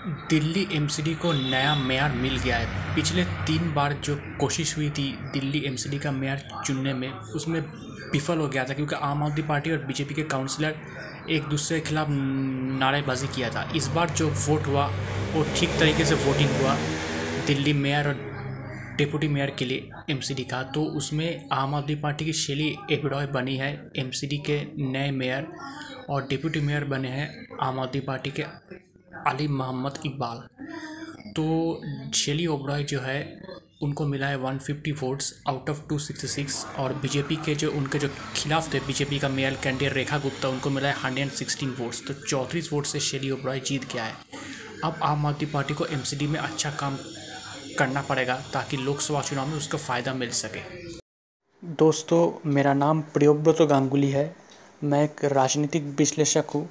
Delhi MCD को नया mayor मिल गया है। पिछले तीन बार जो कोशिश हुई थी दिल्ली एमसीडी का मेयर चुनने में, उसमें विफल हो गया था क्योंकि आम आदमी पार्टी और बीजेपी के काउंसलर एक दूसरे के खिलाफ नारेबाजी किया था। इस बार जो वोट हुआ, वो ठीक तरीके से वोटिंग हुआ दिल्ली मेयर और डिप्टी मेयर के लिए एमसीडी का। तो उसमें आम आदमी पार्टी की शैली एबरॉय बनी है। एमसीडी के नए मेयर और डिप्टी मेयर बने हैं आम आदमी पार्टी के अली मोहम्मद इकबाल। तो शेली ओब्रॉय जो है, उनको मिला है 150 वोट्स आउट ऑफ़ 266 और बीजेपी के जो, उनके जो खिलाफ थे, बीजेपी का मेयर कैंडिडेट रेखा गुप्ता, उनको मिला है 116 वोट्स। तो चौंतीस वोट से शेली ओब्रॉय जीत गया है। अब आम आदमी पार्टी को एमसीडी में अच्छा काम करना पड़ेगा, ताकि लोकसभा चुनाव में उसका फ़ायदा मिल सके। दोस्तों, मेरा नाम प्रियोव्रत गांगुली है। मैं एक राजनीतिक विश्लेषक हूँ।